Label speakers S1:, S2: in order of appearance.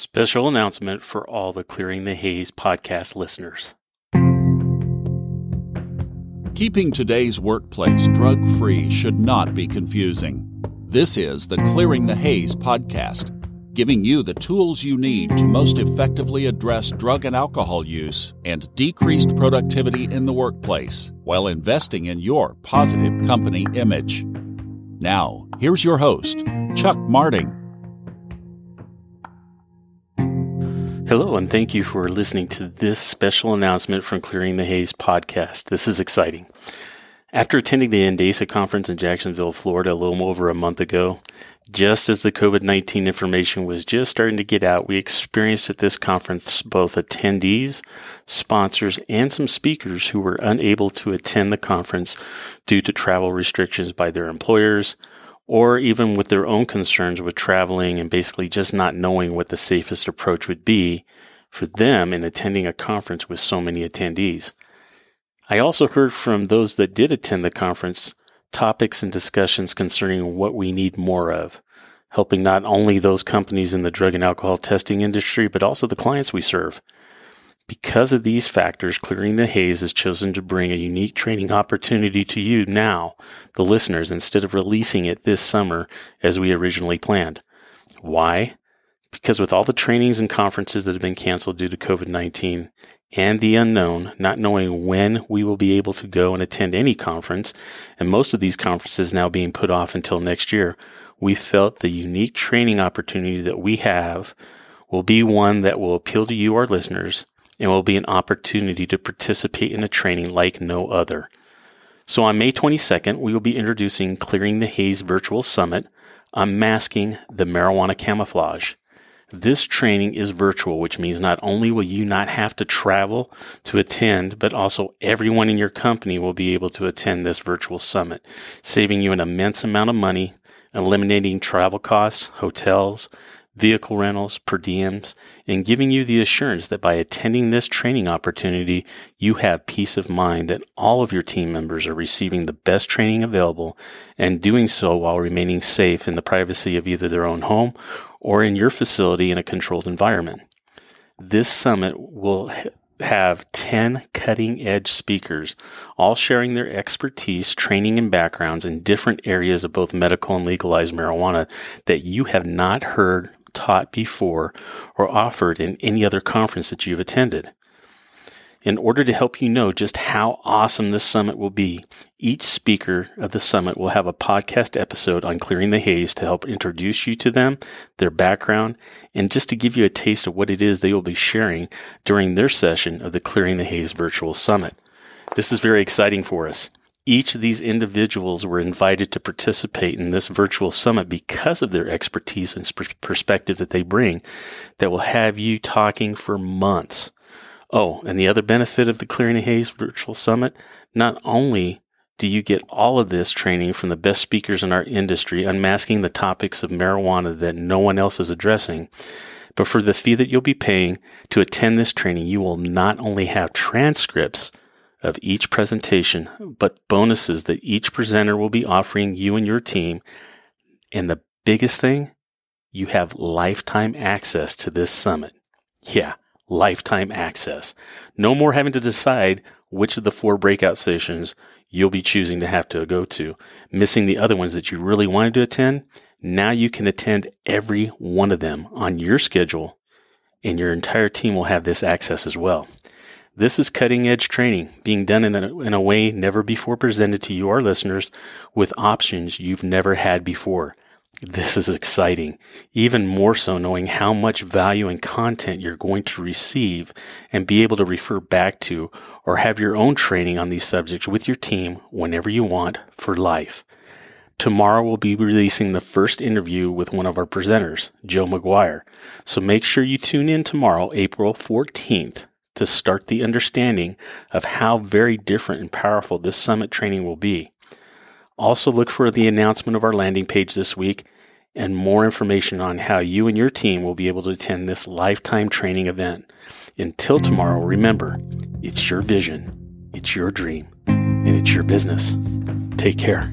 S1: Special announcement for all the Clearing the Haze podcast listeners.
S2: Keeping today's workplace drug free should not be confusing. This is the Clearing the Haze podcast, giving you the tools you need to most effectively address drug and alcohol use and decreased productivity in the workplace while investing in your positive company image. Now, here's your host, Chuck Martin.
S1: Hello, and thank you for listening to this special announcement from Clearing the Haze podcast. This is exciting. After attending the NDASA conference in Jacksonville, Florida, a little over a month ago, just as the COVID 19 information was just starting to get out, we experienced at this conference both attendees, sponsors, and some speakers who were unable to attend the conference due to travel restrictions by their employers, or even with their own concerns with traveling and basically just not knowing what the safest approach would be for them in attending a conference with so many attendees. I also heard from those that did attend the conference topics and discussions concerning what we need more of, helping not only those companies in the drug and alcohol testing industry, but also the clients we serve. Because of these factors, Clearing the Haze has chosen to bring a unique training opportunity to you now, the listeners, instead of releasing it this summer as we originally planned. Why? Because with all the trainings and conferences that have been canceled due to COVID 19 and the unknown, not knowing when we will be able to go and attend any conference, and most of these conferences now being put off until next year, we felt the unique training opportunity that we have will be one that will appeal to you, our listeners, and will be an opportunity to participate in a training like no other. So on May 22nd, we will be introducing Clearing the Haze Virtual Summit, Unmasking the Marijuana Camouflage. This training is virtual, which means not only will you not have to travel to attend, but also everyone in your company will be able to attend this virtual summit, saving you an immense amount of money, eliminating travel costs, hotels, vehicle rentals, per diems, and giving you the assurance that by attending this training opportunity, you have peace of mind that all of your team members are receiving the best training available and doing so while remaining safe in the privacy of either their own home or in your facility in a controlled environment. This summit will have 10 cutting edge speakers, all sharing their expertise, training, and backgrounds in different areas of both medical and legalized marijuana that you have not heard taught before or offered in any other conference that you've attended. In order to help you know just how awesome this summit will be, each speaker of the summit will have a podcast episode on clearing the haze to help introduce you to them, their background, and just to give you a taste of what it is they will be sharing during their session of the Clearing the Haze virtual summit. This is very exciting for us. Each of these individuals were invited to participate in this virtual summit because of their expertise and perspective that they bring that will have you talking for months. Oh, and the other benefit of the Clearing the Haze virtual summit, not only do you get all of this training from the best speakers in our industry, unmasking the topics of marijuana that no one else is addressing, but for the fee that you'll be paying to attend this training, you will not only have transcripts of each presentation, but bonuses that each presenter will be offering you and your team. And the biggest thing, you have lifetime access to this summit. Yeah, lifetime access. No more having to decide which of the four breakout sessions you'll be choosing to have to go to, missing the other ones that you really wanted to attend. Now you can attend every one of them on your schedule and your entire team will have this access as well. This is cutting edge training being done in a, in a way never before presented to you, our listeners, with options you've never had before. This is exciting, even more so knowing how much value and content you're going to receive and be able to refer back to or have your own training on these subjects with your team whenever you want for life. Tomorrow we'll be releasing the first interview with one of our presenters, Joe McGuire. So make sure you tune in tomorrow, April 14th to start the understanding of how very different and powerful this summit training will be. Also, look for the announcement of our landing page this week and more information on how you and your team will be able to attend this lifetime training event. Until tomorrow, remember, it's your vision, it's your dream, and it's your business. Take care.